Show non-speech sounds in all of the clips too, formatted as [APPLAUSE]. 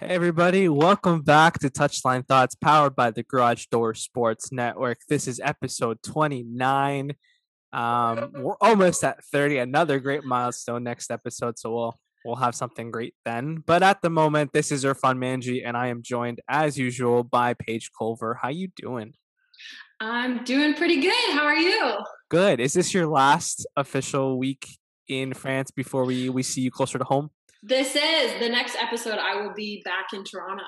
Hey everybody, welcome back to Touchline Thoughts powered by the Garage Door Sports Network. This is episode 29. Um, [LAUGHS] we're almost at 30, another great milestone next episode, so we'll we'll have something great then. But at the moment, this is Irfan Manji, and I am joined as usual by Paige Culver. How you doing? I'm doing pretty good. How are you? Good. Is this your last official week in France before we we see you closer to home? This is the next episode. I will be back in Toronto.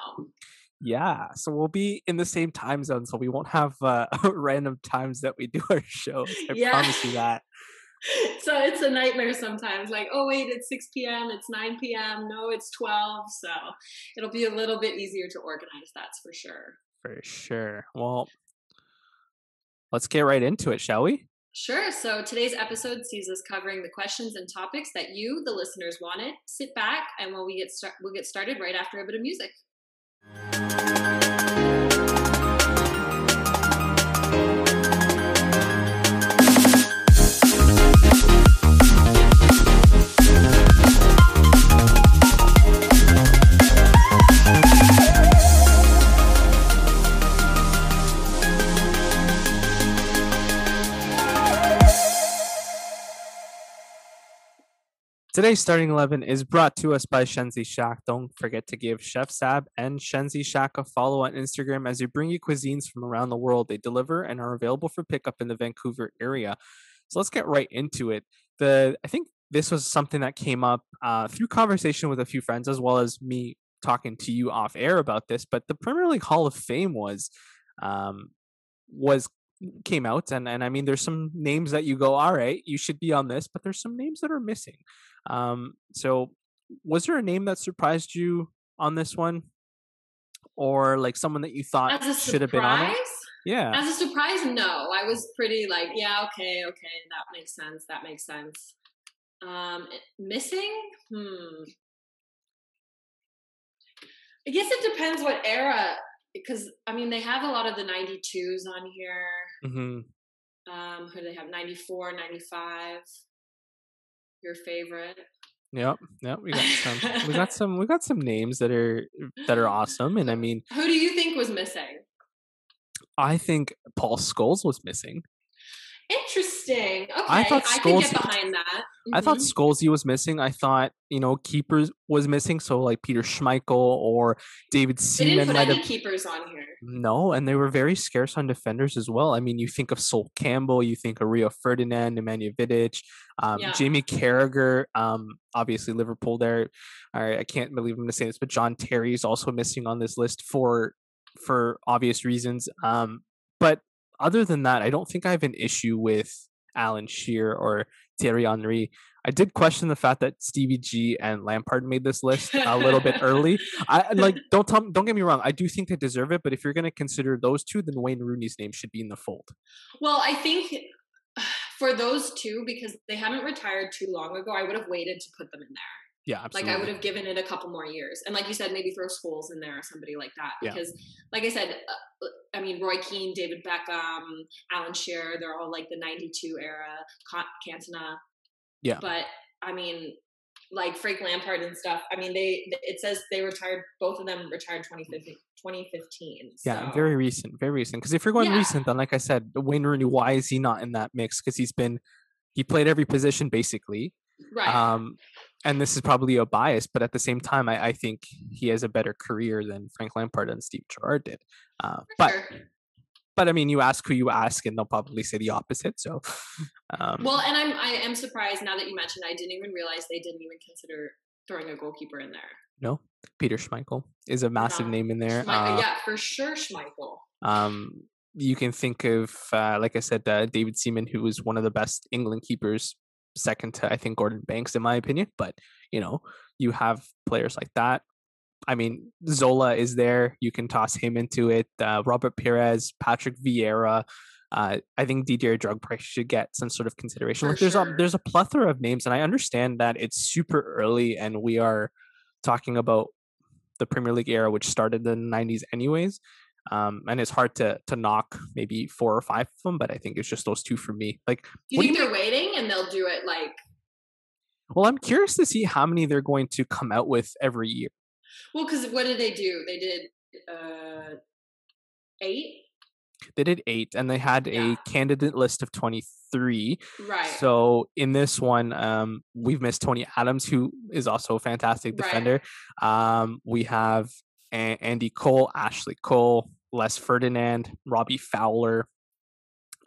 Yeah, so we'll be in the same time zone, so we won't have uh, [LAUGHS] random times that we do our shows. I yeah. promise you that. [LAUGHS] So it's a nightmare sometimes. Like, oh wait, it's six p.m. It's nine p.m. No, it's twelve. So it'll be a little bit easier to organize. That's for sure. For sure. Well, let's get right into it, shall we? Sure. So today's episode sees us covering the questions and topics that you, the listeners, wanted. Sit back, and when we get start, we'll get started right after a bit of music. Today's starting 11 is brought to us by Shenzi Shack. Don't forget to give Chef Sab and Shenzi Shack a follow on Instagram as they bring you cuisines from around the world. They deliver and are available for pickup in the Vancouver area. So let's get right into it. The I think this was something that came up uh, through conversation with a few friends as well as me talking to you off air about this. But the Premier League Hall of Fame was um, was came out and and I mean there's some names that you go all right you should be on this but there's some names that are missing. Um so was there a name that surprised you on this one? Or like someone that you thought should have been on it? yeah. As a surprise no. I was pretty like yeah okay okay that makes sense that makes sense. Um missing? Hmm. I guess it depends what era because I mean they have a lot of the 92s on here. Mm-hmm. Um, who do they have? 94, 95. Your favorite? Yep, yep. We got some. we got [LAUGHS] some. We got some names that are that are awesome. And I mean, who do you think was missing? I think Paul Scholes was missing. Interesting. Okay, I, thought Scholes, I can get behind that. Mm-hmm. I thought mm-hmm. Was missing. I thought you know keepers was missing. So like Peter Schmeichel or David Seaman. They didn't put any have, keepers on here. No, and they were very scarce on defenders as well. I mean, you think of Sol Campbell, you think of Rio Ferdinand, Nemanja Vidic, um, yeah. Jamie Carragher. Um, obviously Liverpool there. All right, I can't believe I'm going to say this, but John Terry is also missing on this list for for obvious reasons. Um, but other than that, I don't think I have an issue with Alan Shearer or Thierry Henry. I did question the fact that Stevie G and Lampard made this list a little bit [LAUGHS] early. I like don't tell, don't get me wrong. I do think they deserve it, but if you're going to consider those two, then Wayne Rooney's name should be in the fold. Well, I think [SIGHS] for those two because they haven't retired too long ago, I would have waited to put them in there. Yeah, absolutely. Like I would have given it a couple more years, and like you said, maybe throw Scholes in there or somebody like that. Because, yeah. like I said, uh, I mean Roy Keane, David Beckham, Alan Shearer—they're all like the '92 era. Cantona. Yeah. But I mean, like Frank Lampard and stuff. I mean, they it says they retired. Both of them retired 2015. 2015 so. Yeah, very recent, very recent. Because if you're going yeah. recent, then like I said, Wayne Rooney, why is he not in that mix? Because he's been he played every position basically. Right. Um, and this is probably a bias, but at the same time, I, I think he has a better career than Frank Lampard and Steve Gerrard did. Uh, but sure. but I mean, you ask who you ask, and they'll probably say the opposite. So, [LAUGHS] um, well, and I'm I am surprised now that you mentioned. I didn't even realize they didn't even consider throwing a goalkeeper in there. No, Peter Schmeichel is a massive no. name in there. Uh, yeah, for sure, Schmeichel. Um, you can think of, uh, like I said, uh, David Seaman, who was one of the best England keepers second to I think Gordon Banks in my opinion. But you know, you have players like that. I mean, Zola is there. You can toss him into it. Uh, Robert Pires, Patrick Vieira. Uh, I think Didier Drogba should get some sort of consideration. like there's sure. a there's a plethora of names, and I understand that it's super early, and we are talking about the Premier League era, which started in the '90s, anyways. Um, and it's hard to to knock maybe four or five of them, but I think it's just those two for me. Like, you think do you they're waiting and they'll do it like? Well, I'm curious to see how many they're going to come out with every year. Well, because what did they do? They did uh, eight. They did eight, and they had yeah. a candidate list of twenty-three. Right. So in this one, um, we've missed Tony Adams, who is also a fantastic defender. Right. Um, we have a- Andy Cole, Ashley Cole, Les Ferdinand, Robbie Fowler,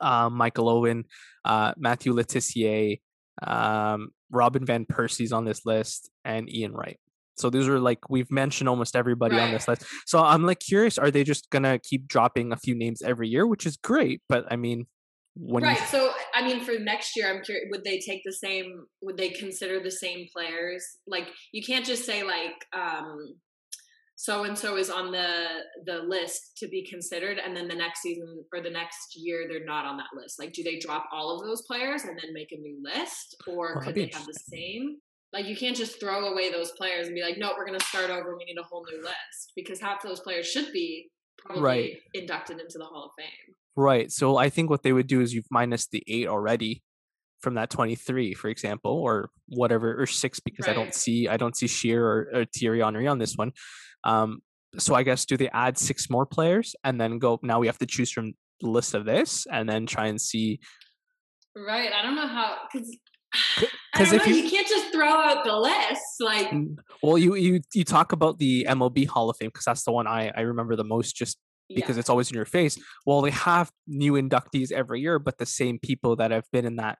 um, Michael Owen, uh, Matthew Le Tissier, um, Robin Van Persie's on this list, and Ian Wright. So these are like we've mentioned almost everybody right. on this list. So I'm like curious, are they just gonna keep dropping a few names every year, which is great, but I mean, when right. You... So I mean, for next year, I'm curious. Would they take the same? Would they consider the same players? Like you can't just say like um so and so is on the the list to be considered and then the next season or the next year they're not on that list like do they drop all of those players and then make a new list or well, could they have the same like you can't just throw away those players and be like no we're going to start over we need a whole new list because half those players should be probably right. inducted into the hall of fame right so i think what they would do is you've minus the eight already from that 23 for example or whatever or six because right. i don't see i don't see sheer or, or thierry henry on this one um, so I guess do they add six more players and then go? Now we have to choose from the list of this and then try and see. Right. I don't know how because. Because [SIGHS] if you, you, can't just throw out the list, like well, you you you talk about the MLB Hall of Fame because that's the one I I remember the most, just because yeah. it's always in your face. Well, they have new inductees every year, but the same people that have been in that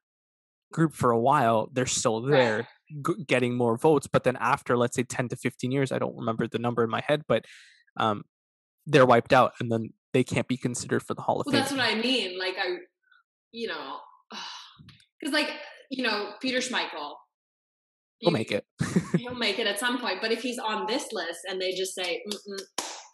group for a while, they're still there. Right g- getting more votes. But then after, let's say, 10 to 15 years, I don't remember the number in my head, but um, they're wiped out and then they can't be considered for the Hall of well, Fame. That's what I mean. Like, I, you know, [SIGHS] because, like, you know, Peter Schmeichel. He'll make it. he'll make it at some point. But if he's on this list and they just say,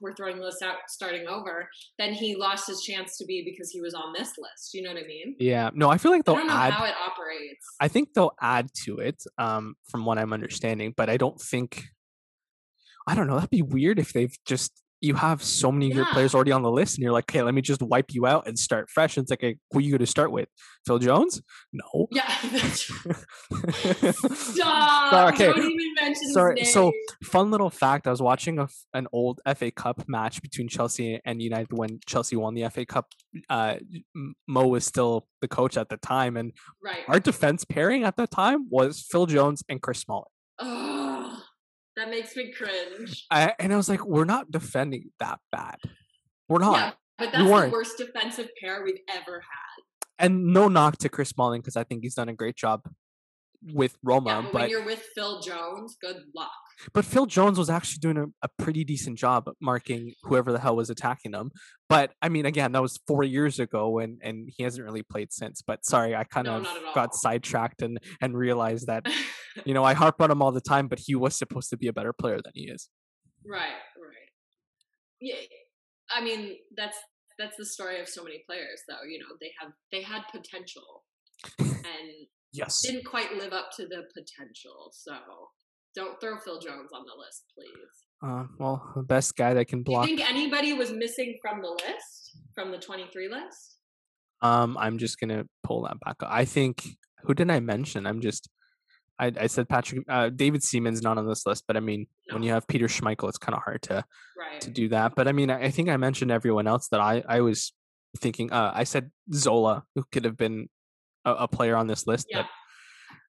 we're throwing the list out starting over, then he lost his chance to be because he was on this list. You know what I mean? Yeah. No, I feel like they'll I add how it operates. I think they'll add to it, um, from what I'm understanding, but I don't think I don't know, that'd be weird if they've just you have so many of your players already on the list and you're like, okay, let me just wipe you out and start fresh. And it's like, who are you going to start with? Phil Jones? No. Yeah. [LAUGHS] [LAUGHS] Stop. okay. Don't even mention his name. Sorry. So, fun little fact I was watching a, an old FA Cup match between Chelsea and United when Chelsea won the FA Cup. Uh, Mo was still the coach at the time. And right. our defense pairing at the time was Phil Jones and Chris Smalling. That makes me cringe. I, and I was like, we're not defending that bad. We're not. Yeah, but that's we the worst defensive pair we've ever had. And no knock to Chris Smalling because I think he's done a great job with Roma. Yeah, but, but when you're with Phil Jones, good luck. But Phil Jones was actually doing a, a pretty decent job marking whoever the hell was attacking him. But I mean, again, that was four years ago, and and he hasn't really played since. But sorry, I kind no, of got sidetracked and and realized that [LAUGHS] you know I harp on him all the time, but he was supposed to be a better player than he is. Right, right. Yeah, I mean that's that's the story of so many players, though. You know, they have they had potential, [LAUGHS] and yes, didn't quite live up to the potential. So don't throw Phil Jones on the list, please. Uh, well, the best guy that can block. Do you think anybody was missing from the list, from the 23 list? Um, I'm just gonna pull that back. Up. I think who did I mention? I'm just. I, I said Patrick uh, David Seaman's not on this list, but I mean, no. when you have Peter Schmeichel, it's kind of hard to right. to do that. But I mean, I, I, think I mentioned everyone else that I I was thinking. Uh, I said Zola, who could have been a, a player on this list, yeah.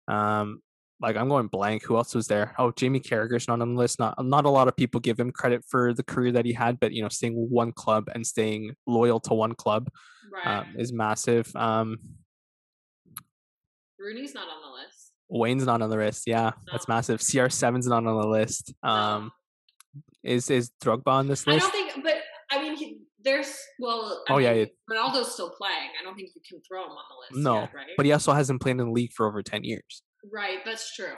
but um, like I'm going blank. Who else was there? Oh, Jamie Carragher's not on the list. Not not a lot of people give him credit for the career that he had, but you know, staying one club and staying loyal to one club right. um, is massive. Um, Rooney's not on the list. Wayne's not on the list. Yeah, no. that's massive. CR7's not on the list. Um, no. Is is Drogba on this list? I don't think, but I mean, he, there's well. I oh mean, yeah, Ronaldo's still playing. I don't think you can throw him on the list. No, yet, right? but he also hasn't played in the league for over ten years. Right, that's true.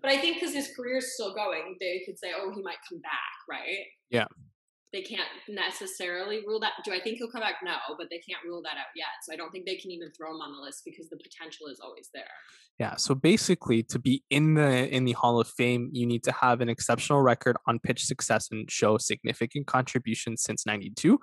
But I think because his career's still going, they could say, "Oh, he might come back," right? Yeah. They can't necessarily rule that. Do I think he'll come back? No, but they can't rule that out yet. So I don't think they can even throw him on the list because the potential is always there. Yeah. So basically, to be in the in the Hall of Fame, you need to have an exceptional record on pitch success and show significant contributions since '92.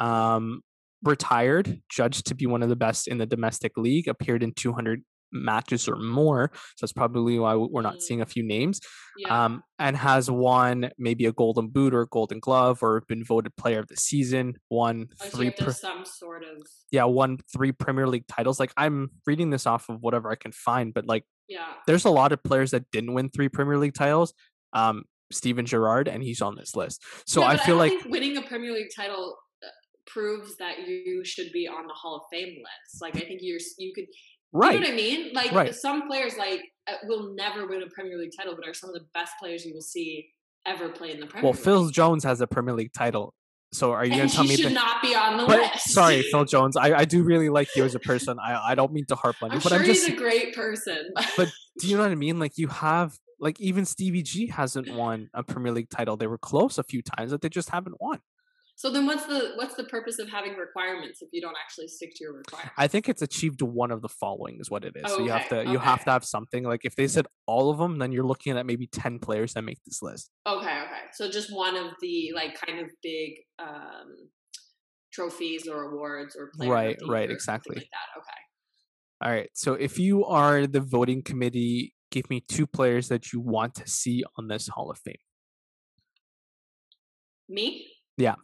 Um, retired, judged to be one of the best in the domestic league, appeared in 200 matches or more. So that's probably why we're not mm. seeing a few names. Yeah. Um, and has won maybe a Golden Boot or Golden Glove or been voted Player of the Season. Won three So some sort of. Yeah, won three Premier League titles. Like I'm reading this off of whatever I can find, but like, yeah, there's a lot of players that didn't win three Premier League titles. Um, Steven Gerrard, and he's on this list. So I feel I like winning a Premier League title uh, proves that you should be on the Hall of Fame list. Like I think you're you could right. You know what I mean? Like right. some players like uh, will never win a Premier League title, but are some of the best players you will see ever play in the Premier well, League. Phil Jones has a Premier League title. So are you going to tell me that? should that, not be on the but, list? Sorry, [LAUGHS] Phil Jones. I, I do really like you as a person. I, I don't mean to harp on you, I'm but sure I'm just he's a great person. but [LAUGHS] do you know what I mean? Like you have like even Stevie G hasn't won a Premier League title. They were close a few times, but they just haven't won. So then, what's the what's the purpose of having requirements if you don't actually stick to your requirements? I think it's achieved one of the following is what it is. Oh, so you have to okay. you have to have something like if they said all of them, then you're looking at maybe ten players that make this list. Okay, okay. So just one of the like kind of big um, trophies or awards or right, right, exactly. Like that. Okay. All right. So if you are the voting committee, give me two players that you want to see on this Hall of Fame. Me? Yeah.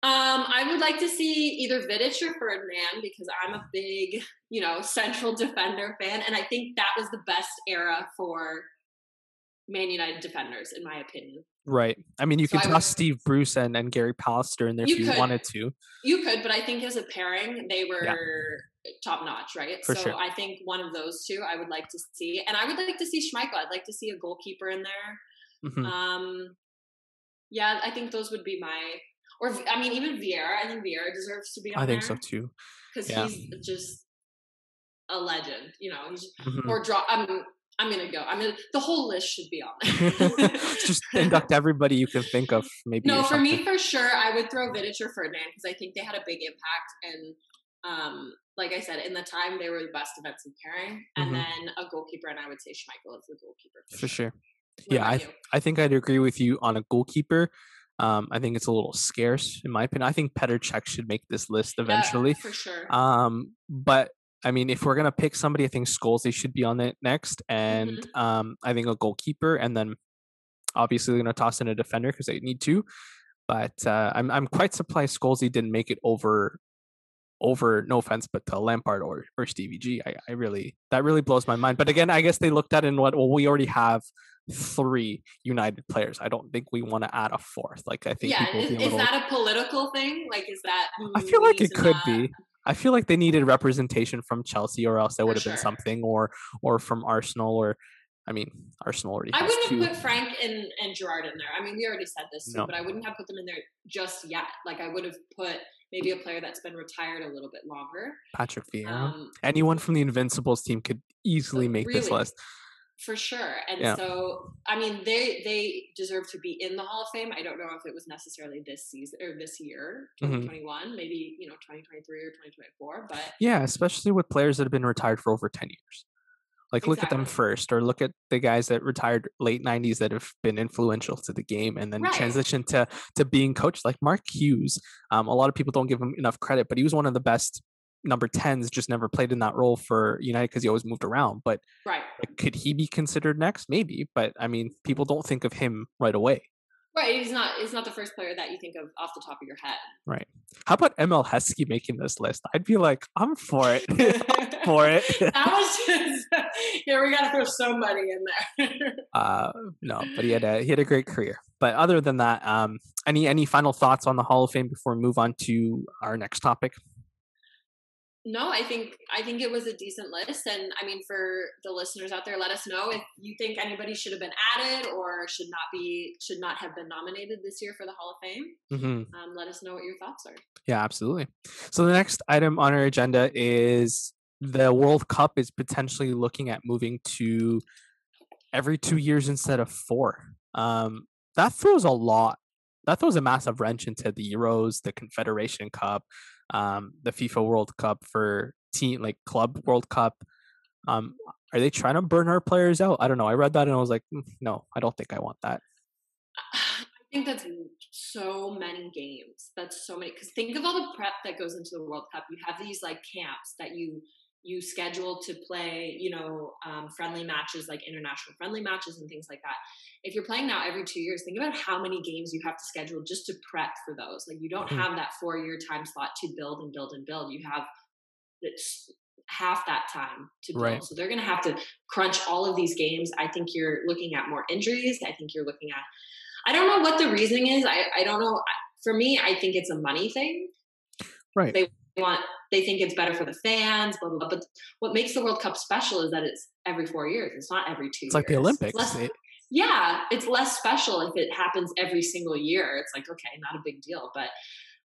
Um, I would like to see either Vidic or Ferdinand because I'm a big, you know, central defender fan, and I think that was the best era for Man United defenders, in my opinion. Right. I mean, you so could toss would, Steve Bruce and, and Gary Pallister in there if you could, wanted to. You could, but I think as a pairing, they were yeah. top notch, right? For so sure. I think one of those two I would like to see, and I would like to see Schmeichel. I'd like to see a goalkeeper in there. Mm-hmm. Um, yeah, I think those would be my or I mean, even Vieira. I think Vieira deserves to be on I think there so too. Because yeah. he's just a legend. You know, mm-hmm. or draw. I'm I'm gonna go. I'm gonna. The whole list should be on [LAUGHS] there. just induct everybody you can think of. Maybe. No, for me, for sure, I would throw Vidic or Ferdinand because I think they had a big impact and. Um, like I said, in the time they were the best defensive pairing, and mm-hmm. then a goalkeeper, and I would say Schmeichel is the goalkeeper for, for sure. sure. yeah, I I think I'd agree with you on a goalkeeper. Um, I think it's a little scarce in my opinion. I think Petr Cech should make this list eventually. Yeah, for sure. Um, but I mean, if we're gonna pick somebody, I think Scholesy should be on it next, and mm-hmm. um, I think a goalkeeper, and then obviously they're gonna toss in a defender because they need to. But uh, I'm I'm quite surprised Scholesy didn't make it over over no offense but to Lampard or or Stevie G. I, I really that really blows my mind. But again, I guess they looked at it and what well we already have three United players. I don't think we want to add a fourth. Like I think yeah, is, little... is, that a political thing? Like is that I feel like it could not... be. I feel like they needed representation from Chelsea, or else there would have sure. been something, or or from Arsenal, or I mean, Arsenal already. I wouldn't two. have put Frank and and Gerrard in there. I mean, we already said this too, no. but I wouldn't have put them in there just yet. Like I would have put maybe a player that's been retired a little bit longer. Patrick Vieira. Um, Anyone from the Invincibles team could easily make really, this list for sure. And yeah. so, I mean, they they deserve to be in the Hall of Fame. I don't know if it was necessarily this season or this year, 2021, mm-hmm. maybe you know 2023 or 2024. But yeah, especially with players that have been retired for over 10 years. Like exactly. look at them first, or look at the guys that retired late '90s that have been influential to the game, and then right. transition to to being coached. Like Mark Hughes, um, a lot of people don't give him enough credit, but he was one of the best number 10s just never played in that role for United because he always moved around. But right. Like, could he be considered next? Maybe. But I mean, people don't think of him right away. Right. He's not he's not the first player that you think of off the top of your head. Right. How about Emile Heskey making this list? I'd be like, I'm for it. [LAUGHS] I'm for it. [LAUGHS] that was just [LAUGHS] yeah, we gotta throw somebody in there. uh no, but he had a he had a great career. But other than that, um any any final thoughts on the Hall of Fame before we move on to our next topic? No, I think I think it was a decent list, and I mean, for the listeners out there, let us know if you think anybody should have been added or should not be should not have been nominated this year for the Hall of Fame. Mm-hmm. Um, let us know what your thoughts are. Yeah, absolutely. So the next item on our agenda is the World Cup is potentially looking at moving to every two years instead of four. Um, that throws a lot. That throws a massive wrench into the Euros, the Confederation Cup um, the FIFA World Cup for team like club World Cup. Um, are they trying to burn our players out? I don't know. I read that and I was like, mm, no, I don't think I want that. [SIGHS] I think that's so many games. That's so many. Because think of all the prep that goes into the World Cup. You have these like camps that you you schedule to play, you know, um, friendly matches like international friendly matches and things like that. If you're playing now every two years, think about how many games you have to schedule just to prep for those. Like you don't mm-hmm. have that four year time slot to build and build and build. You have it's half that time to build. Right. So they're going to have to crunch all of these games. I think you're looking at more injuries. I think you're looking at, I don't know what the reasoning is. I, I don't know. For me, I think it's a money thing. Right. They want, they think it's better for the fans, blah, blah, blah. But what makes the World Cup special is that it's every four years. It's not every two It's years. like the Olympics. It's less, yeah, it's less special if it happens every single year. It's like, okay, not a big deal. But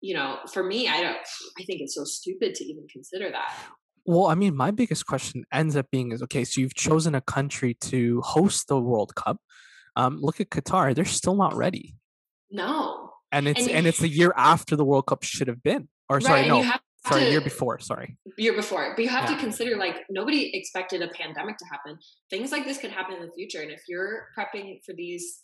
you know, for me, I don't. I think it's so stupid to even consider that. Well, I mean, my biggest question ends up being is okay, so you've chosen a country to host the World Cup. Um, look at Qatar; they're still not ready. No, and it's and, and it's the year after the World Cup should have been, or right, sorry, no, sorry, to, year before. Sorry, year before. But you have yeah. to consider like nobody expected a pandemic to happen. Things like this could happen in the future, and if you're prepping for these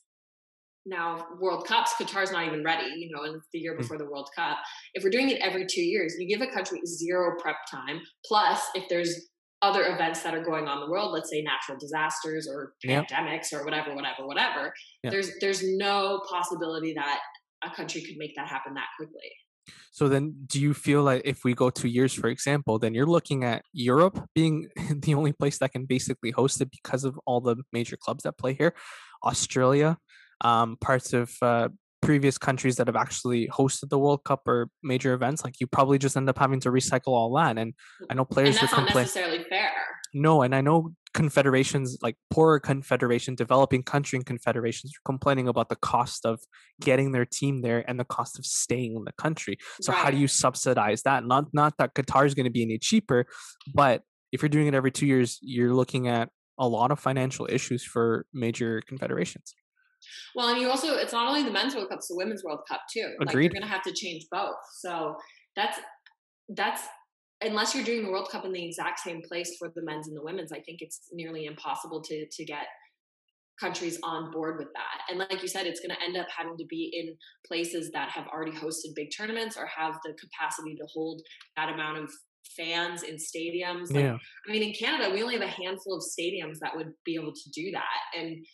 now World Cups, Qatar's not even ready, you know, and the year hmm. before the World Cup. If we're doing it every two years, you give a country zero prep time. Plus, if there's other events that are going on in the world, let's say natural disasters or pandemics or whatever, whatever, whatever, there's there's no possibility that a country could make that happen that quickly. So then, do you feel like if we go two years, for example, then you're looking at Europe being [LAUGHS] the only place that can basically host it because of all the major clubs that play here, Australia, um, parts of uh, previous countries that have actually hosted the World Cup or major events, like you probably just end up having to recycle all that. And I know players and that's not complain. necessarily fair. No, and I know confederations like poorer confederation, developing country and confederations are complaining about the cost of getting their team there and the cost of staying in the country. So right. how do you subsidize that? Not not that Qatar is going to be any cheaper, but if you're doing it every two years, you're looking at a lot of financial issues for major confederations. Well, and you also, it's not only the men's World Cup, it's the women's World Cup too. Agreed. Like you're going to have to change both. So that's, that's, unless you're doing the World Cup in the exact same place for the men's and the women's, I think it's nearly impossible to, to get countries on board with that. And like you said, it's going to end up having to be in places that have already hosted big tournaments or have the capacity to hold that amount of fans in stadiums. Like, yeah. I mean, in Canada, we only have a handful of stadiums that would be able to do that. And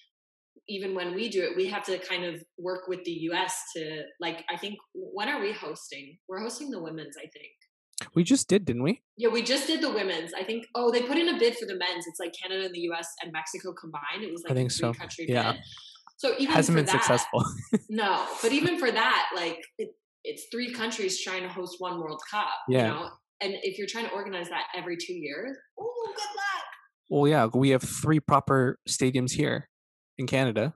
even when we do it, we have to kind of work with the US to like I think when are we hosting? We're hosting the women's, I think. We just did, didn't we? Yeah, we just did the women's. I think oh, they put in a bid for the men's. It's like Canada and the US and Mexico combined. It was like I think a so. country yeah. bid. So even hasn't been that, successful. [LAUGHS] no, but even for that, like it, it's three countries trying to host one World Cup. Yeah. You know? And if you're trying to organize that every two years, oh, good luck. Well, yeah, we have three proper stadiums here in Canada,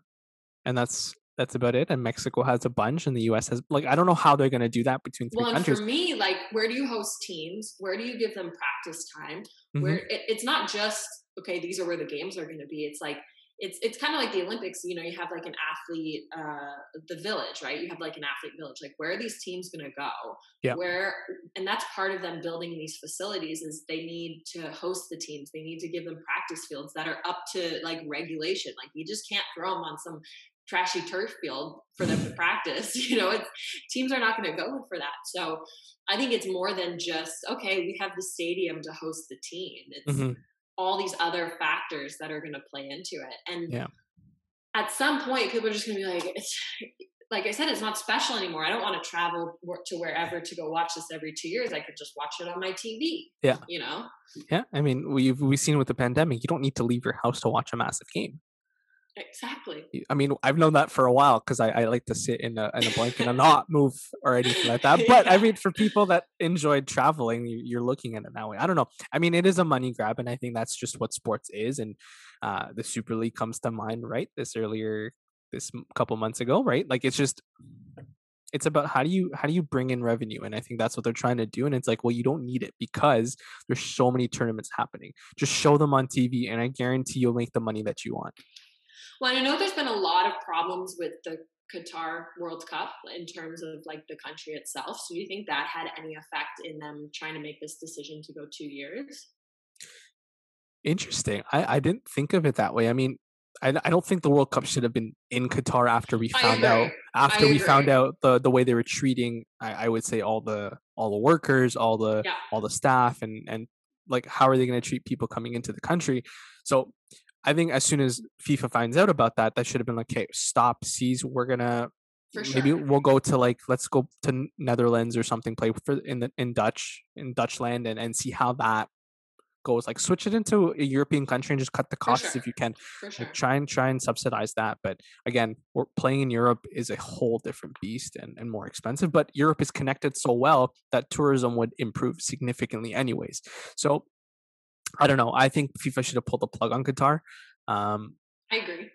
and that's that's about it. And Mexico has a bunch, and the U.S. has like I don't know how they're going to do that between three well, countries. for me, like where do you host teams? Where do you give them practice time? Mm-hmm. Where it, it's not just okay, these are where the games are going to be. It's like it's it's kind of like the Olympics. You know, you have like an athlete, uh, the village, right? You have like an athlete village. Like, where are these teams going to go? Yeah. Where, and that's part of them building these facilities is they need to host the teams. They need to give them practice fields that are up to like regulation. Like, you just can't throw them on some trashy turf field for them to [LAUGHS] practice. [LAUGHS] You know, it's, teams are not going to go for that. So I think it's more than just okay. We have the stadium to host the team. It's mm-hmm all these other factors that are going to play into it. And yeah. at some point, people are just going to be like, it's, like I said, it's not special anymore. I don't want to travel to wherever to go watch this every two years. I could just watch it on my TV. Yeah. You know? Yeah. I mean, we've, we've seen with the pandemic, you don't need to leave your house to watch a massive game. Exactly. I mean, I've known that for a while because I, I like to sit in a, in a blanket and not move or anything like that. But yeah. I mean, [LAUGHS] for people that enjoyed traveling, you, are looking at it that way. I don't know. I mean, it is a money grab, and I think that's just what sports is. And uh, the Super League comes to mind, right? This earlier, this couple months ago, right? Like it's just it's about how do you how do you bring in revenue and i think that's what they're trying to do and it's like well you don't need it because there's so many tournaments happening just show them on tv and i guarantee you'll make the money that you want well, I know there's been a lot of problems with the Qatar World Cup in terms of like the country itself. So do you think that had any effect in them trying to make this decision to go two years? Interesting. I, I didn't think of it that way. I mean, I, I don't think the World Cup should have been in Qatar after we found out after we found out the the way they were treating I, I would say all the all the workers, all the yeah. all the staff and and like how are they going to treat people coming into the country? So I think as soon as FIFA finds out about that, that should have been like, okay, stop, seize. We're gonna For sure. maybe we'll go to like let's go to Netherlands or something, play for in the in Dutch in Dutchland and and see how that goes. Like switch it into a European country and just cut the costs sure. if you can. Sure. Like try and try and subsidize that. But again, we're playing in Europe is a whole different beast and, and more expensive. But Europe is connected so well that tourism would improve significantly anyways. So I don't know. I think FIFA should have pulled the plug on Qatar. Um, I agree.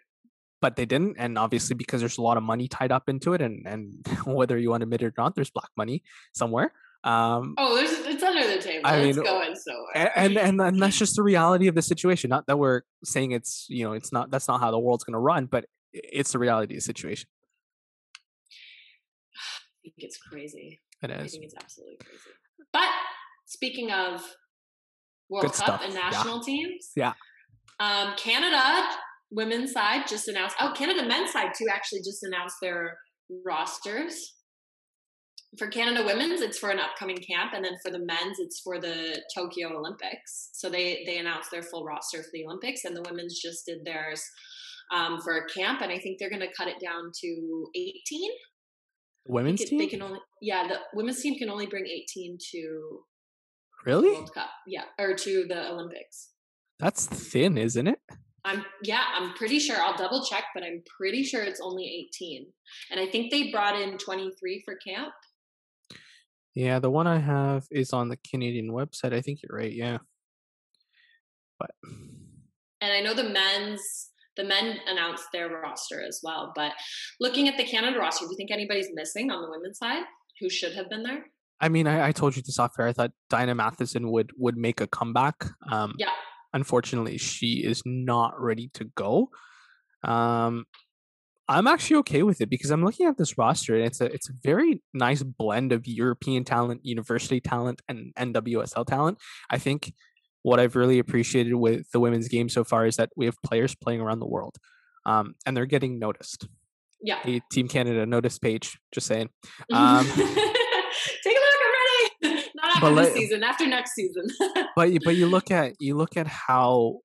but they didn't and obviously because there's a lot of money tied up into it and and [LAUGHS] whether you want to admit it or not there's black money somewhere um Oh, there's it's under the table. I it's mean, going somewhere. and, and and that's [LAUGHS] just the reality of the situation not that we're saying it's you know it's not that's not how the world's going to run but it's the reality of the situation [SIGHS] I think it's crazy. It is. I think it's absolutely crazy. But speaking of World Good Cup stuff, and yeah. national teams, Yeah. um, Canada women's side just announced. Oh, Canada men's side too actually just announced their rosters. For Canada women's, it's for an upcoming camp, and then for the men's, it's for the Tokyo Olympics. So they they announced their full roster for the Olympics, and the women's just did theirs um, for a camp, and I think they're going to cut it down to eighteen. women's They can- team They can only yeah, the women's team can only bring 18 to really World Cup. Yeah, or to the Olympics. that's thin isn't it I'm yeah, I'm pretty sure. I'll double check, but I'm pretty sure it's only 18. And I think they brought in 23 for camp. yeah the one i have is on the canadian website i think you're right yeah but And I know the men's the men announced their roster as well. But looking at the Canada roster, do you think anybody's missing on the women's side who should have been there? I mean, I, I told you this off air. I thought Diana Matheson would would make a comeback. Um, Yeah. Unfortunately, she is not ready to go. Um, I'm actually okay with it because I'm looking at this roster and it's a it's a very nice blend of European talent, university talent, and NWSL talent. I think what I've really appreciated with the women's game so far is that we have players playing around the world, um, and they're getting noticed. Yeah. Hey, Team Canada, notice Paige. Just saying. [LAUGHS] Um, Take a look, I'm ready. Not after But this season, after next season. [LAUGHS] but you- but you look at you look at how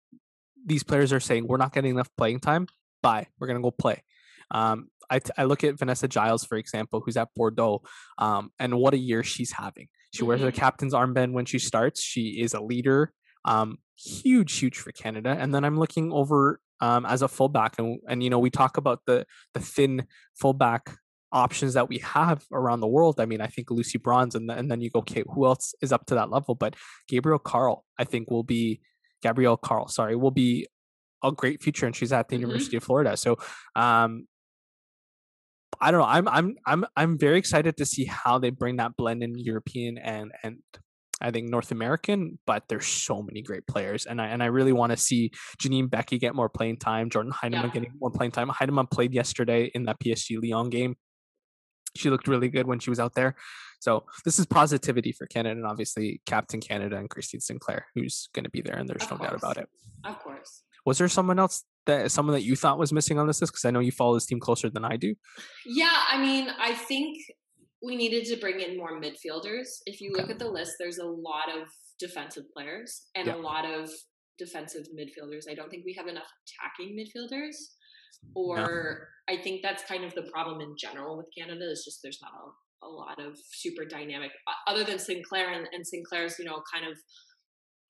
these players are saying we're not getting enough playing time. Bye, we're gonna go play. Um, I t- I look at Vanessa Gilles for example, who's at Bordeaux, um, and what a year she's having. She wears the Mhm. captain's armband when she starts. She is a leader. Um, huge, huge for Canada. And then I'm looking over um, as a fullback, and and you know we talk about the the thin fullback options that we have around the world. I mean, I think Lucy Bronze, and, then and then you go, okay, who else is up to that level? But Gabriel Carle, I think, will be Gabrielle Carle. Sorry, will be a great future, and she's at the Mhm. University of Florida. So, um, I don't know. I'm I'm I'm I'm very excited to see how they bring that blend in European and and I think North American. But there's so many great players, and I and I really want to see Janine Beckie get more playing time. Jordyn Huitema Yeah. getting more playing time. Huitema played yesterday in that PSG Lyon game. She looked really good when she was out there. So this is positivity for Canada, and obviously Captain Canada and Christine Sinclair, who's going to be there, and there's Of no doubt about it. of course. Was there someone else that someone that you thought was missing on this list? Because I know you follow this team closer than I do. Yeah, I mean, I think we needed to bring in more midfielders. If you look at the list, there's a lot of defensive players and Yeah. a lot of defensive midfielders. I don't think we have enough attacking midfielders. Or I think that's kind of the problem in general with Canada is just there's not a, a lot of super dynamic other than Sinclair and, and Sinclair's, you know, kind of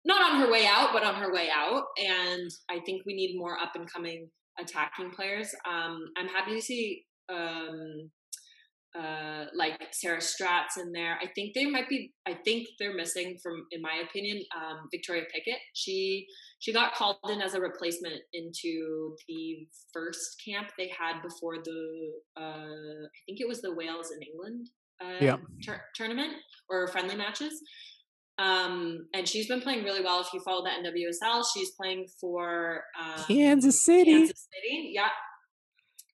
not on her way out, but on her way out. And I think we need more up and coming attacking players. Um, I'm happy to see um, uh, like Sarah Stratz in there. I think they might be. I think they're missing from, in my opinion, um, Victoria Pickett. She she got called in as a replacement into the first camp they had before the. Uh, I think it was the Wales in England uh, Yeah. tur- tournament or friendly matches. Um, and she's been playing really well. If you follow the NWSL, she's playing for um, Kansas City. Kansas City, yeah.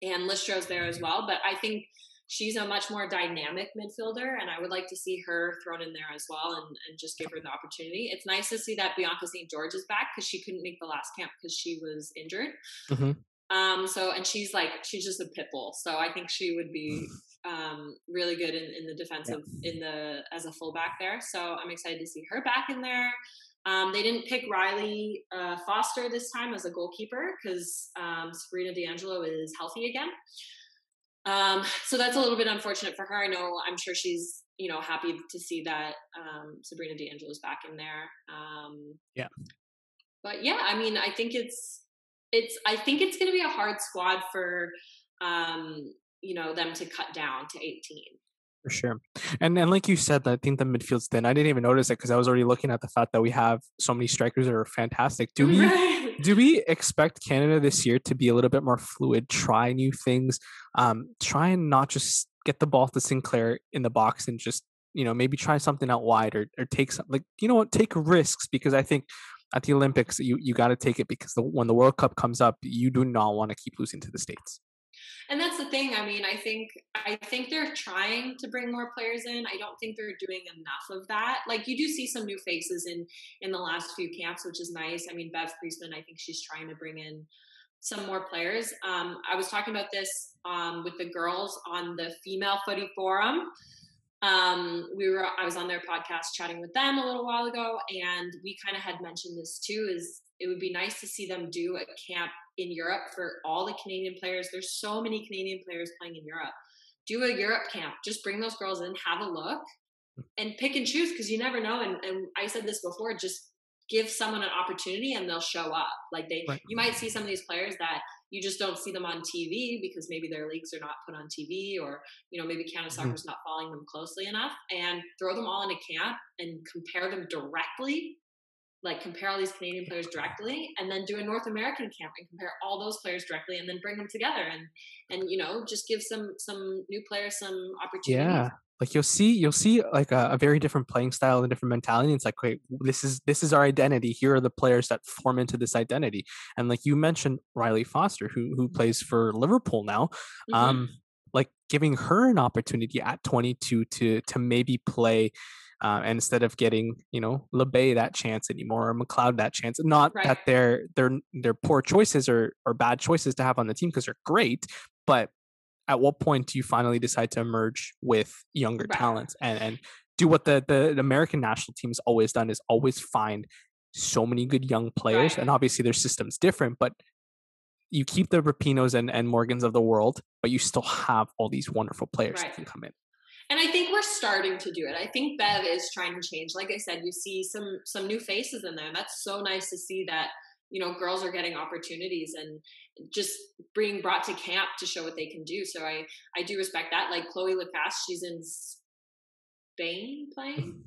And Listro's there as well. But I think she's a much more dynamic midfielder, and I would like to see her thrown in there as well and, and just give her the opportunity. It's nice to see that Bianca St. George is back because she couldn't make the last camp because she was injured. Mhm. Um, so and she's like she's just a pit bull. So I think she would be um, really good in, in the defensive in the as a fullback there. So I'm excited to see her back in there. Um, they didn't pick Rylee uh, Foster this time as a goalkeeper because um, Sabrina D'Angelo is healthy again. Um, so that's a little bit unfortunate for her. I know I'm sure she's you know happy to see that um, Sabrina D'Angelo is back in there. Um, yeah, but yeah, I mean, I think it's it's I think it's going to be a hard squad for um, you know them to cut down to 18. For sure. And and like you said, I think the midfield's thin. I didn't even notice it because I was already looking at the fact that we have so many strikers that are fantastic. Do we right. [LAUGHS] do we expect Canada this year to be a little bit more fluid, try new things, um, try and not just get the ball to Sinclair in the box and just, you know, maybe try something out wide or or take some like, you know what, take risks because I think at the Olympics you you got to take it because the, when the World Cup comes up, you do not want to keep losing to the States and that's the thing i mean i think i think they're trying to bring more players in. I don't think they're doing enough of that. Like you do see some new faces in in the last few camps which is nice. I mean bev priestman i think she's trying to bring in some more players. Um, i was talking about this um, with the girls on the female footy forum. Um, we were i was on their podcast chatting with them a little while ago and we kind of had mentioned this too is it would be nice to see them do a camp in Europe for all the Canadian players. There's so many Canadian players playing in Europe. Do a Europe camp. Just bring those girls in, have a look, and pick and choose because you never know. And, and I said this before. Just give someone an opportunity and they'll show up. Like they, right. you might see some of these players that you just don't see them on TV because maybe their leagues are not put on TV or, you know, maybe Canada mm-hmm. Soccer's not following them closely enough and throw them all in a camp and compare them directly like compare all these Canadian players directly and then do a North American camp and compare all those players directly and then bring them together and and you know just give some some new players some opportunities. Yeah. Like you'll see you'll see like a, a very different playing style and different mentality. It's like, wait, this is this is our identity. Here are the players that form into this identity. And like you mentioned Rylee Foster, who who plays for Liverpool now. Mm-hmm. Um like giving her an opportunity at 22 to to maybe play uh, and instead of getting you know Labbé that chance anymore or McLeod that chance. Not right. that they're they're they're poor choices or or bad choices to have on the team because they're great, but at what point do you finally decide to emerge with younger right. talents and and do what the, the, the American national team has always done is always find so many good young players right. and obviously their system's different but you keep the Rapinoes and, and Morgans of the world, but you still have all these wonderful players right. that can come in and I think we're starting to do it. I think Bev is trying to change. Like I said, you see some some new faces in there. That's so nice to see that you know girls are getting opportunities and just being brought to camp to show what they can do. So I I do respect that. Like Cloé Lacasse, she's in Spain playing,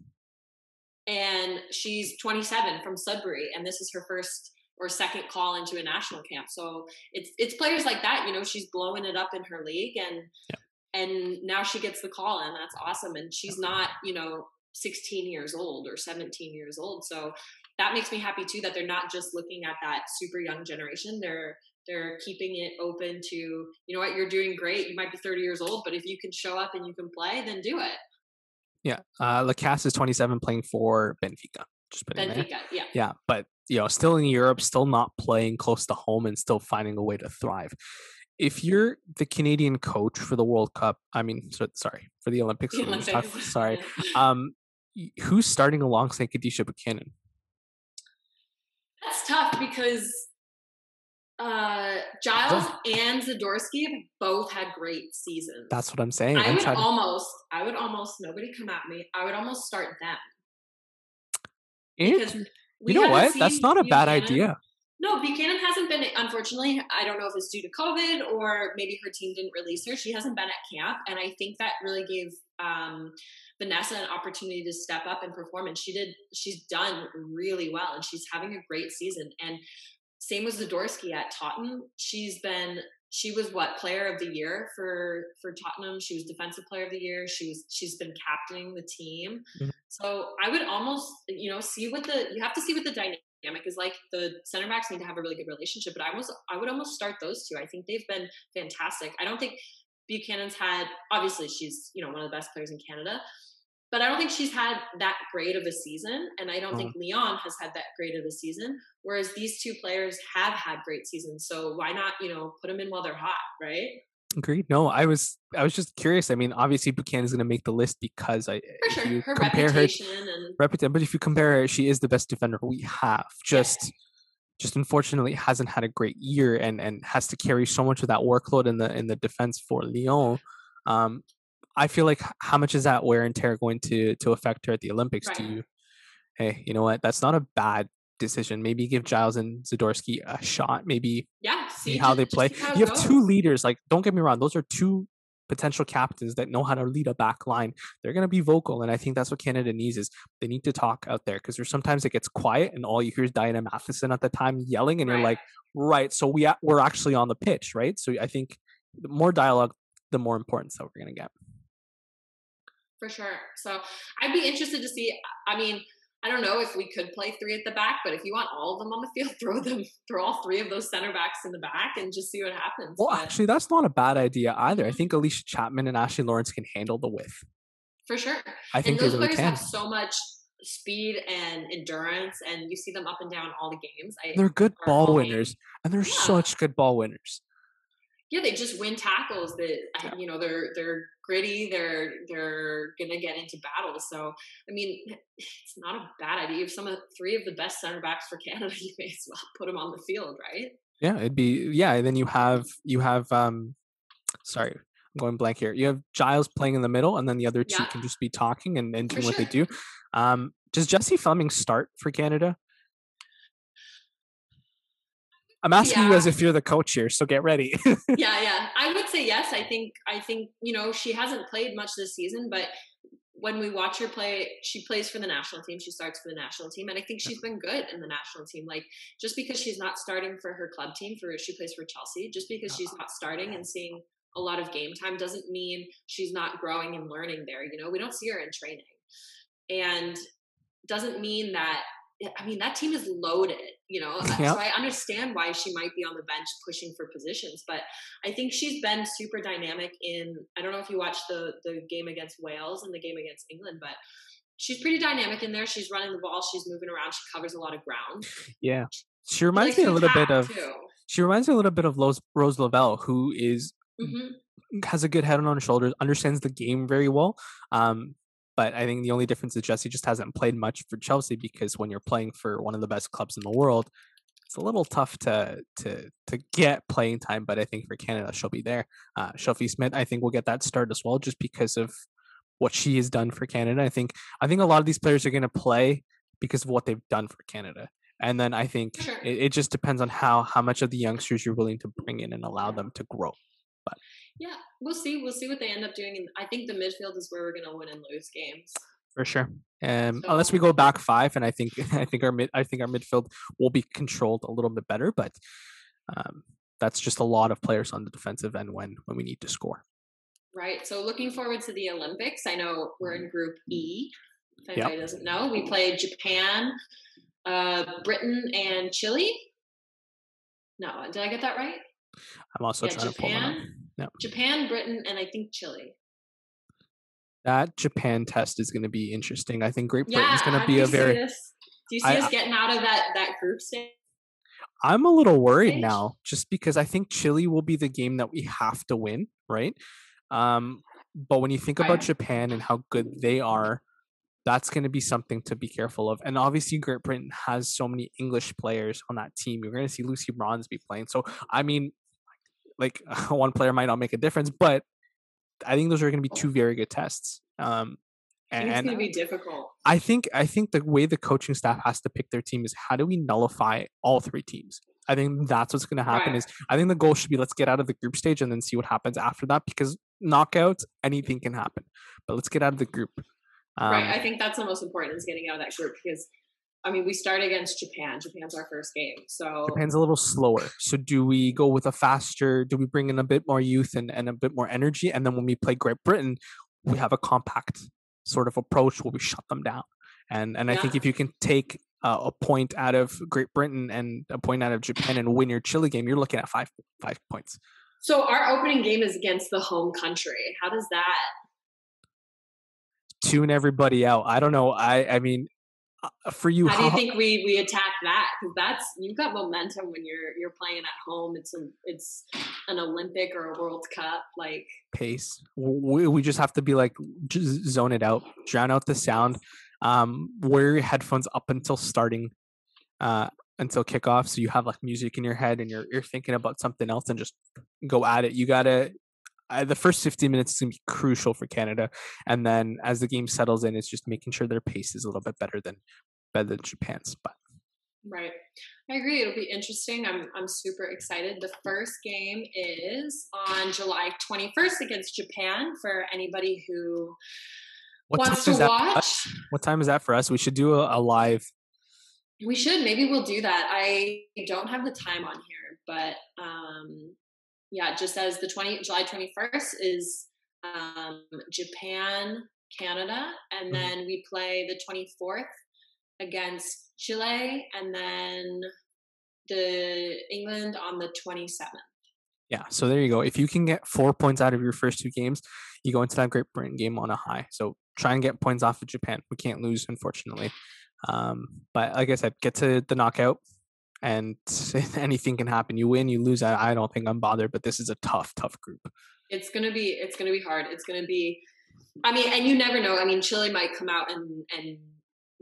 mm-hmm. and she's 27 from Sudbury, and this is her first or second call into a national camp. So it's it's players like that. You know, she's blowing it up in her league and. Yeah and now she gets the call and that's awesome and she's not you know 16 years old or 17 years old so that makes me happy too that they're not just looking at that super young generation they're they're keeping it open to you know what you're doing great you might be 30 years old but if you can show up and you can play then do it. Yeah uh lacasse is 27 playing for benfica just benfica yeah. Yeah but you know still in europe still not playing close to home and still finding a way to thrive if you're the Canadian coach for the World Cup, I mean, so, sorry, for the Olympics, the Olympics. Talk, sorry, [LAUGHS] um, who's starting alongside Kadeisha Buchanan? That's tough because uh, Gilles and Zadorsky have both had great seasons. That's what I'm saying. I I'm would almost, I would almost, nobody come at me. I would almost start them. Because you know what? That's not a bad idea. No, Buchanan hasn't been, unfortunately, I don't know if it's due to COVID or maybe her team didn't release her. She hasn't been at camp. And I think that really gave um, Vanessa an opportunity to step up and perform. And she did, she's done really well and she's having a great season. And same with Zadorsky at Tottenham. She's been, she was what player of the year for for Tottenham. She was defensive player of the year. She was she's been captaining the team. Mm-hmm. So I would almost you know see what the you have to see what the dynamic dynamic is like the center backs need to have a really good relationship, but I was I would almost start those two. I think they've been fantastic. I don't think Buchanan's had obviously she's you know one of the best players in Canada, but I don't think she's had that great of a season, and I don't think mm-hmm. Leon has had that great of a season. Whereas these two players have had great seasons, so why not you know put them in while they're hot, right? Agreed. No, I was I was just curious. I mean, obviously Buchanan is going to make the list because I For sure. you her compare reputation her and reputation, but if you compare her, she is the best defender we have. Just yeah. just unfortunately hasn't had a great year and and has to carry so much of that workload in the in the defense for Lyon. Um, I feel like how much is that wear and tear going to to affect her at the Olympics? Right. Do you? Hey, you know what? That's not a bad decision. Maybe give Gilles and Zadorsky a shot. Maybe yeah, see, how they play. You have goes. two leaders. Like, don't get me wrong; those are two potential captains that know how to lead a back line. They're going to be vocal, and I think that's what Canada needs is they need to talk out there because there's sometimes it gets quiet and all you hear is Diana Matheson at the time yelling, and right. you're like, right. So we we're actually on the pitch, right? So I think the more dialogue, the more importance that we're going to get. For sure. So I'd be interested to see. I mean I don't know if we could play three at the back, but if you want all of them on the field, [LAUGHS] throw them, throw all three of those center backs in the back and just see what happens. Well, but, actually, that's not a bad idea either. I think Allysha Chapman and Ashley Lawrence can handle the width. For sure. I think and those really players can. have so much speed and endurance, and you see them up and down all the games. I, they're good ball winners, and they're yeah. such good ball winners yeah, they just win tackles. That yeah. you know they're they're gritty. They're they're gonna get into battles. So I mean, it's not a bad idea. If some of three of the best center backs for [LAUGHS] Canada, you may as well put them on the field, right? Yeah, it'd be yeah. And then you have you have um, sorry, I'm going blank here. You have Gilles playing in the middle, and then the other two yeah. can just be talking and, and doing what they do. Um, does Jessie Fleming start for Canada? I'm asking yeah. you as if you're the coach here, so get ready. [LAUGHS] yeah, yeah. I would say yes. I think I think, you know, she hasn't played much this season, but when we watch her play, she plays for the national team. She starts for the national team, and I think she's been good in the national team. Like just because she's not starting for her club team, for she plays for Chelsea, just because she's not starting and seeing a lot of game time doesn't mean she's not growing and learning there. You know, we don't see her in training, and doesn't mean that I mean, that team is loaded, you know. [LAUGHS] Yep. So I understand why she might be on the bench pushing for positions, but I think she's been super dynamic in. I don't know if you watched the the game against Wales and the game against England, but she's pretty dynamic in there. She's running the ball, she's moving around, she covers a lot of ground. Yeah, she reminds me a little bit of. Too. She reminds me a little bit of Rose, Rose Lavelle, who is, mm-hmm. has a good head on her shoulders, understands the game very well. Um, but I think the only difference is Jessie just hasn't played much for Chelsea because when you're playing for one of the best clubs in the world, it's a little tough to to to get playing time. But I think for Canada, she'll be there. Uh, Sophie Schmidt, I think, will get that start as well, just because of what she has done for Canada. I think I think a lot of these players are going to play because of what they've done for Canada. And then I think sure. it, it just depends on how how much of the youngsters you're willing to bring in and allow them to grow. But yeah, we'll see. We'll see what they end up doing. And I think the midfield is where we're going to win and lose games. For sure. Um, so, unless we go back five, and I think [LAUGHS] I think our mid I think our midfield will be controlled a little bit better, but um, that's just a lot of players on the defensive end when when we need to score. Right. So looking forward to the Olympics. I know we're in Group E. If anybody yep. doesn't know, we played Japan, uh, Britain, and Chile. No, did I get that right? I'm also yeah, trying Japan, to pull them up. Japan, Britain, and I think Chile. That Japan test is going to be interesting. I think Great Britain yeah, is going to be a very. Do you see I, us getting out of that that group stage? I'm a little worried stage? now, just because I think Chile will be the game that we have to win, right? Um, but when you think about Japan and how good they are, that's going to be something to be careful of. And obviously, Great Britain has so many English players on that team. You're going to see Lucy Bronze be playing. So, I mean, like [LAUGHS] one player might not make a difference, but I think those are going to be two very good tests. Um, and it's going to be difficult. I think I think the way the coaching staff has to pick their team is how do we nullify all three teams? I think that's what's going to happen. Right. Is I think the goal should be let's get out of the group stage and then see what happens after that because knockouts anything can happen. But let's get out of the group. Um, right. I think that's the most important is getting out of that group because I mean, we start against Japan. Japan's our first game, so Japan's a little slower. So, do we go with a faster? Do we bring in a bit more youth and, and a bit more energy? And then when we play Great Britain, we have a compact sort of approach where we shut them down. And and I think if you can take uh, a point out of Great Britain and a point out of Japan and win your Chile game, you're looking at five five points. So our opening game is against the home country. How does that tune everybody out? I don't know. I I mean, for you, how, do you think we we attack that? Because that's you've got momentum when you're you're playing at home. It's a it's an Olympic or a World Cup like pace. We we just have to be like just zone it out, drown out the sound. Um, wear your headphones up until starting, uh, until kickoff, so you have like music in your head and you're you're thinking about something else and just go at it. You gotta uh, the first 15 minutes is going to be crucial for Canada. And then as the game settles in, it's just making sure their pace is a little bit better than better than Japan's. But right, I agree. It'll be interesting. I'm I'm super excited. The first game is on July 21st against Japan. For anybody who what wants to watch, what time is that for us? We should do a, a live. We should. Maybe we'll do that. I don't have the time on here, but um, yeah, just as the 20 July 21st is um, Japan, Canada, and mm-hmm. then we play the 24th against Chile, and then the England on the 27th. Yeah, so there you go. If you can get four points out of your first two games, you go into that Great Britain game on a high. So try and get points off of Japan. We can't lose, unfortunately. Um, but like I said, get to the knockout, and [LAUGHS] anything can happen. You win, you lose. I, I don't think I'm bothered, but this is a tough, tough group. It's gonna be it's gonna be hard. It's gonna be I mean, and you never know. I mean, Chile might come out and and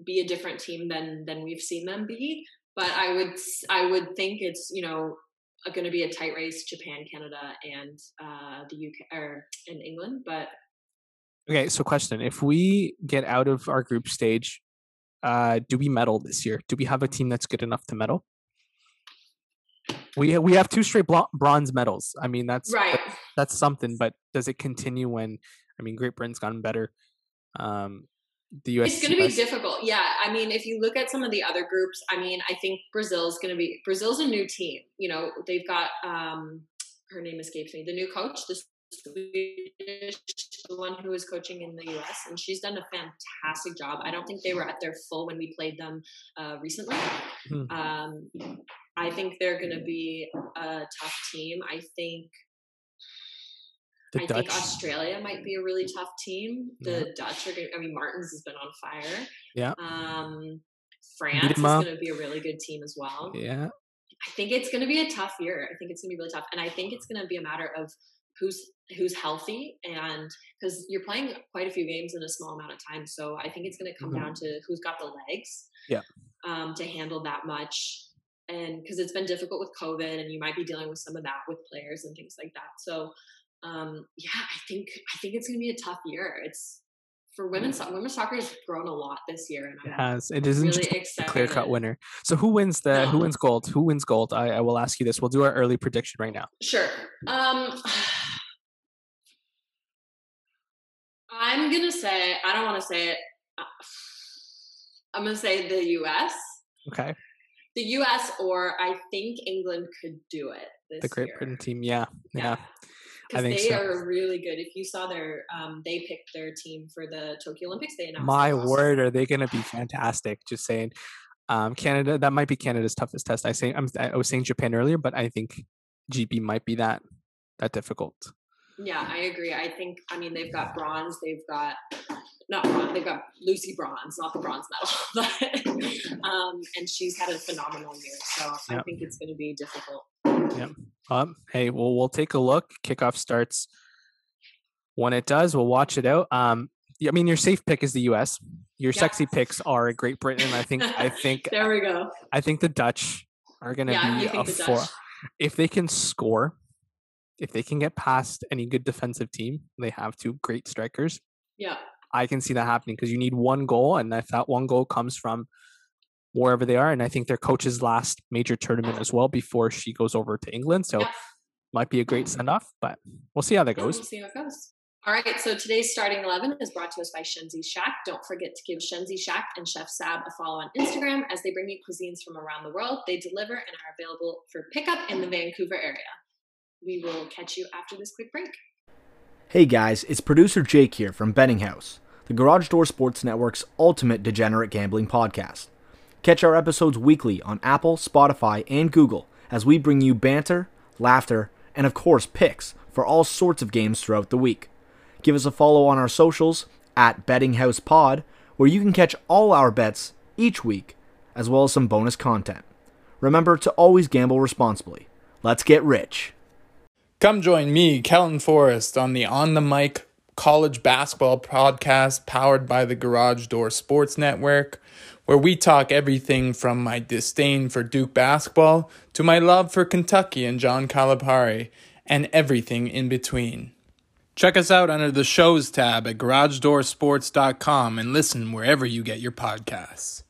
be a different team than than we've seen them be. But I would I would think it's you know going to be a tight race: Japan, Canada, and uh, the UK or in England. But okay, so question: If we get out of our group stage, uh, do we medal this year? Do we have a team that's good enough to medal? We we have two straight bronze medals. I mean, that's right. that's something. But does it continue when? I mean, Great Britain's gotten better. Um, the U.S. It's going to be difficult. Yeah, I mean, if you look at some of the other groups, I mean, I think Brazil's going to be Brazil's a new team. You know, they've got um, her name escapes me. The new coach, the Swedish, the one who is coaching in the U.S., and she's done a fantastic job. I don't think they were at their full when we played them uh, recently. Hmm. Um, I think they're going to be a tough team. I think. The I Dutch. think Australia might be a really tough team. The yeah. Dutch are going. I mean, Martens has been on fire. Yeah. Um, France is going to be a really good team as well. Yeah. I think it's going to be a tough year. I think it's going to be really tough, and I think it's going to be a matter of who's who's healthy and because you're playing quite a few games in a small amount of time so i think it's going to come mm-hmm. down to who's got the legs yeah. um, to handle that much and because it's been difficult with covid and you might be dealing with some of that with players and things like that so um, yeah i think i think it's going to be a tough year. It's for women's women's soccer has grown a lot this year and it has. It isn't really just a clear cut winner. So who wins the no. who wins gold? Who wins gold? I, I will ask you this. We'll do our early prediction right now. Sure. Um I'm gonna say I don't want to say it. Uh, I'm gonna say the U.S. Okay. The U.S. or I think England could do it. the Great year. Britain team, yeah, yeah. Because they so. are really good. If you saw their, um, they picked their team for the Tokyo Olympics. They announced. My word, are they going to be fantastic? Just saying. Um, Canada, that might be Canada's toughest test. I say I'm, I was saying Japan earlier, but I think GB might be that that difficult. Yeah, I agree. I think I mean they've got bronze, they've got not bronze, they've got Lucy bronze, not the bronze medal, [LAUGHS] but um, and she's had a phenomenal year. So yep. I think it's going to be difficult. Yeah. Um, hey, well, we'll take a look. Kickoff starts when it does. We'll watch it out. Um, I mean, your safe pick is the U.S. Your yeah. sexy picks are Great Britain. I think. I [LAUGHS] think. there we go. I think the Dutch are going to yeah, be a four. If they can score, if they can get past any good defensive team, they have two great strikers. Yeah. I can see that happening because you need one goal, and if that one goal comes from wherever they are, and I think their coach's last major tournament as well before she goes over to England, so yeah. might be a great send off, but we'll see how that goes. we'll see how it goes. All right, so today's starting 11 is brought to us by Shenzi Shack. Don't forget to give Shenzi Shack and Chef Sab a follow on Instagram as they bring you cuisines from around the world. They deliver and are available for pickup in the Vancouver area we will catch you after this quick break. Hey guys, it's producer Jake here from Betting House, the Garage Door Sports Network's ultimate degenerate gambling podcast. Catch our episodes weekly on Apple, Spotify, and Google as we bring you banter, laughter, and of course picks for all sorts of games throughout the week. Give us a follow on our socials at Betting House Pod, where you can catch all our bets each week, as well as some bonus content. Remember to always gamble responsibly. Let's get rich. Come join me, Kellen Forrest, on the On the Mic college basketball podcast powered by the Garage Door Sports Network, where we talk everything from my disdain for Duke basketball to my love for Kentucky and John Calipari, and everything in between. Check us out under the shows tab at garagedoorsports.com and listen wherever you get your podcasts.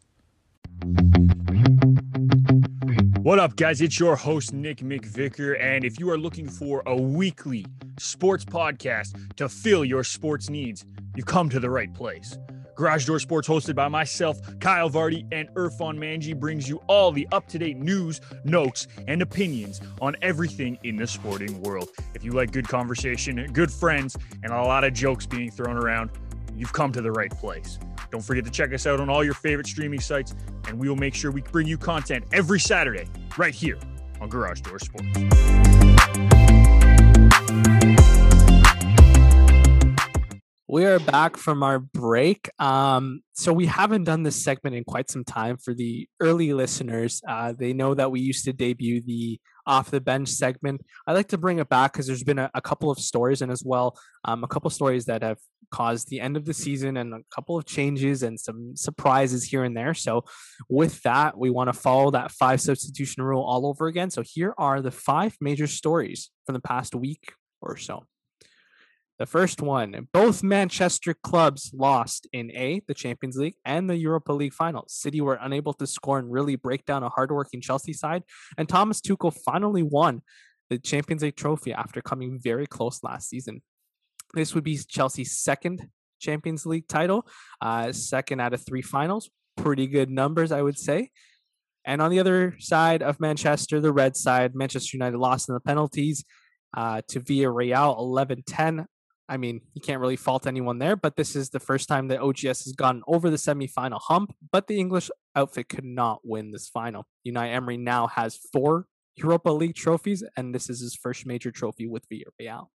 What up, guys? It's your host, Nick McVicker. And if you are looking for a weekly sports podcast to fill your sports needs, you've come to the right place. Garage Door Sports, hosted by myself, Kyle Vardy, and Irfan Manji, brings you all the up to date news, notes, and opinions on everything in the sporting world. If you like good conversation, good friends, and a lot of jokes being thrown around, you've come to the right place. Don't forget to check us out on all your favorite streaming sites, and we will make sure we bring you content every Saturday right here on Garage Door Sports. We are back from our break. Um, so we haven't done this segment in quite some time for the early listeners. Uh, they know that we used to debut the off the bench segment. I like to bring it back because there's been a, a, couple of stories and as well um, a couple stories that have caused the end of the season and a couple of changes and some surprises here and there. So with that, we want to follow that five substitution rule all over again. So here are the five major stories from the past week or so. The first one, both Manchester clubs lost in A, the Champions League, and the Europa League finals. City were unable to score and really break down a hardworking Chelsea side, and Thomas Tuchel finally won the Champions League trophy after coming very close last season. This would be Chelsea's second Champions League title, uh, second out of three finals. Pretty good numbers, I would say. And on the other side of Manchester, the red side, Manchester United lost in the penalties uh, to Villarreal 11 10. I mean, you can't really fault anyone there, but this is the first time that OGS has gotten over the semifinal hump, but the English outfit could not win this final. Unai Emery now has four Europa League trophies, and this is his first major trophy with Villarreal.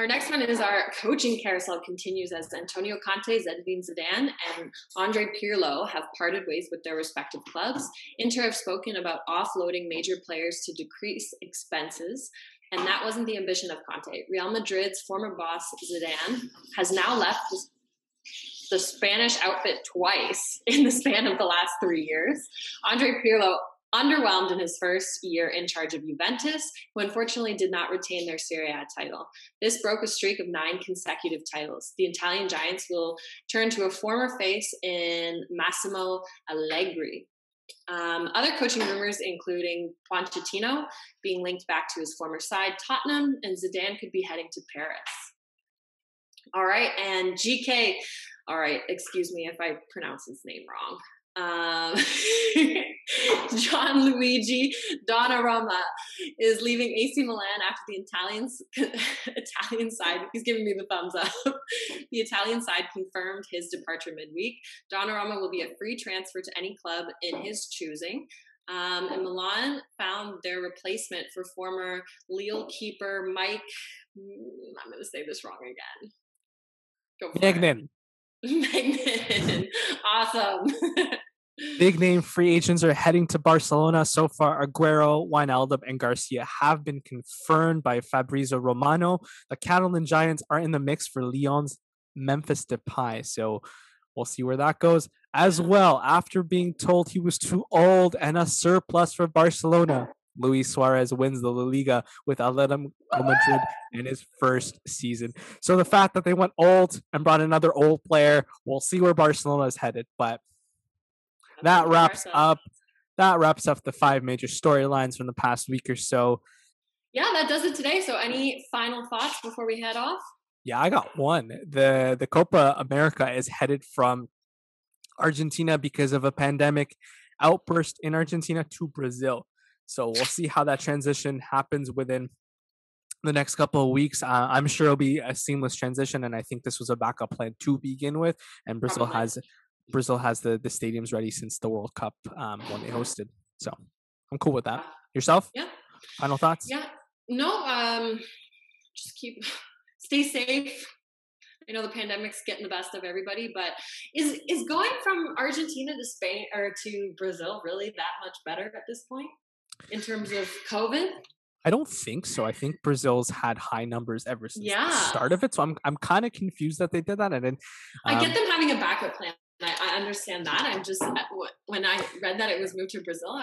Our next one is our coaching carousel continues as Antonio Conte, Zinedine Zidane, and Andre Pirlo have parted ways with their respective clubs. Inter have spoken about offloading major players to decrease expenses. And that wasn't the ambition of Conte. Real Madrid's former boss, Zidane, has now left the Spanish outfit twice in the span of the last three years. Andre Pirlo underwhelmed in his first year in charge of Juventus, who unfortunately did not retain their Serie A title. This broke a streak of nine consecutive titles. The Italian Giants will turn to a former face in Massimo Allegri. Um, other coaching rumors, including Pochettino being linked back to his former side, Tottenham, and Zidane could be heading to Paris. All right, and GK. All right, excuse me if I pronounce his name wrong. Um, [LAUGHS] Gianluigi Donnarumma is leaving AC Milan after the Italians [LAUGHS] Italian side. He's giving me the thumbs up. the Italian side confirmed his departure midweek. Donnarumma will be a free transfer to any club in his choosing. Um, and Milan found their replacement for former Lille keeper Mike. Mm, I'm going to say this wrong again. Go Magnin. [LAUGHS] Magnin. Awesome. Big name free agents are heading to Barcelona. So far, Aguero, Wijnaldum, and Garcia have been confirmed by Fabrizio Romano. The Catalan Giants are in the mix for Lyon's Memphis Depay. So we'll see where that goes. As well, after being told he was too old and a surplus for Barcelona, Luis Suarez wins the La Liga with Atletico Madrid in his first season. So the fact that they went old and brought another old player, we'll see where Barcelona is headed. But that wraps up that wraps up the five major storylines from the past week or so. Yeah, that does it today. So any final thoughts before we head off? Yeah, I got one. The the Copa America is headed from Argentina because of a pandemic outburst in Argentina to Brazil. So we'll see how that transition happens within the next couple of weeks. Uh, I'm sure it'll be a seamless transition, and I think this was a backup plan to begin with. And Brazil Probably. has Brazil has the the stadiums ready since the World Cup um, when they hosted. So I'm cool with that. Yourself? Yeah. Final thoughts? Yeah. No. Um. Just keep [LAUGHS] stay safe I know the pandemic's getting the best of everybody, but is is going from Argentina to Spain or to Brazil really that much better at this point in terms of COVID? I don't think so. I think Brazil's had high numbers ever since yeah. the start of it. So I'm I'm kind of confused that they did that. And then um, I get um them having a backup plan. I, I, understand that. I'm just uh, when I read that it was moved to Brazil.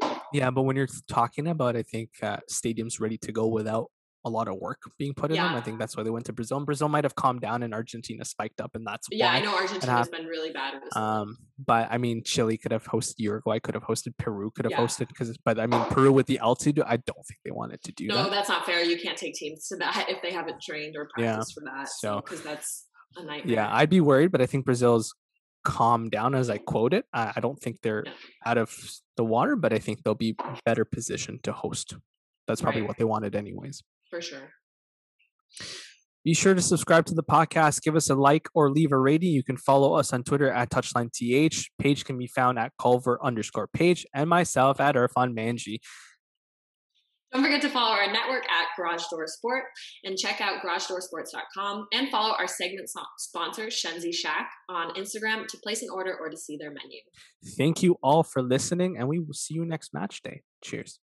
Was, yeah, but when you're talking about, I think uh, stadiums ready to go without a lot of work being put in yeah. them. I think that's why they went to Brazil. And Brazil might have calmed down, and Argentina spiked up, and that's yeah. I know Argentina's been really bad. Um, but I mean, Chile could have hosted Uruguay, I could have hosted Peru, could have yeah. hosted because. But I mean, Peru with the altitude, I don't think they wanted to do no, that. No, that's not fair. You can't take teams to that [LAUGHS] if they haven't trained or practiced yeah. for that. So because that's a nightmare. Yeah, I'd be worried, but I think Brazil's calmed down as I quote it. I, I don't think they're out of the water, but I think they'll be better positioned to host. That's probably right. what they wanted, anyways. For sure. Be sure to subscribe to the podcast, give us a like or leave a rating. You can follow us on Twitter at TouchlineTH. Paige can be found at Culver underscore page and myself at Irfan Manji. Don't forget to follow our network at Garage Door Sport and check out garagedoorsports.com and follow our segment sponsor, Shenzi Shack, on Instagram to place an order or to see their menu. Thank you all for listening, and we will see you next match day. Cheers.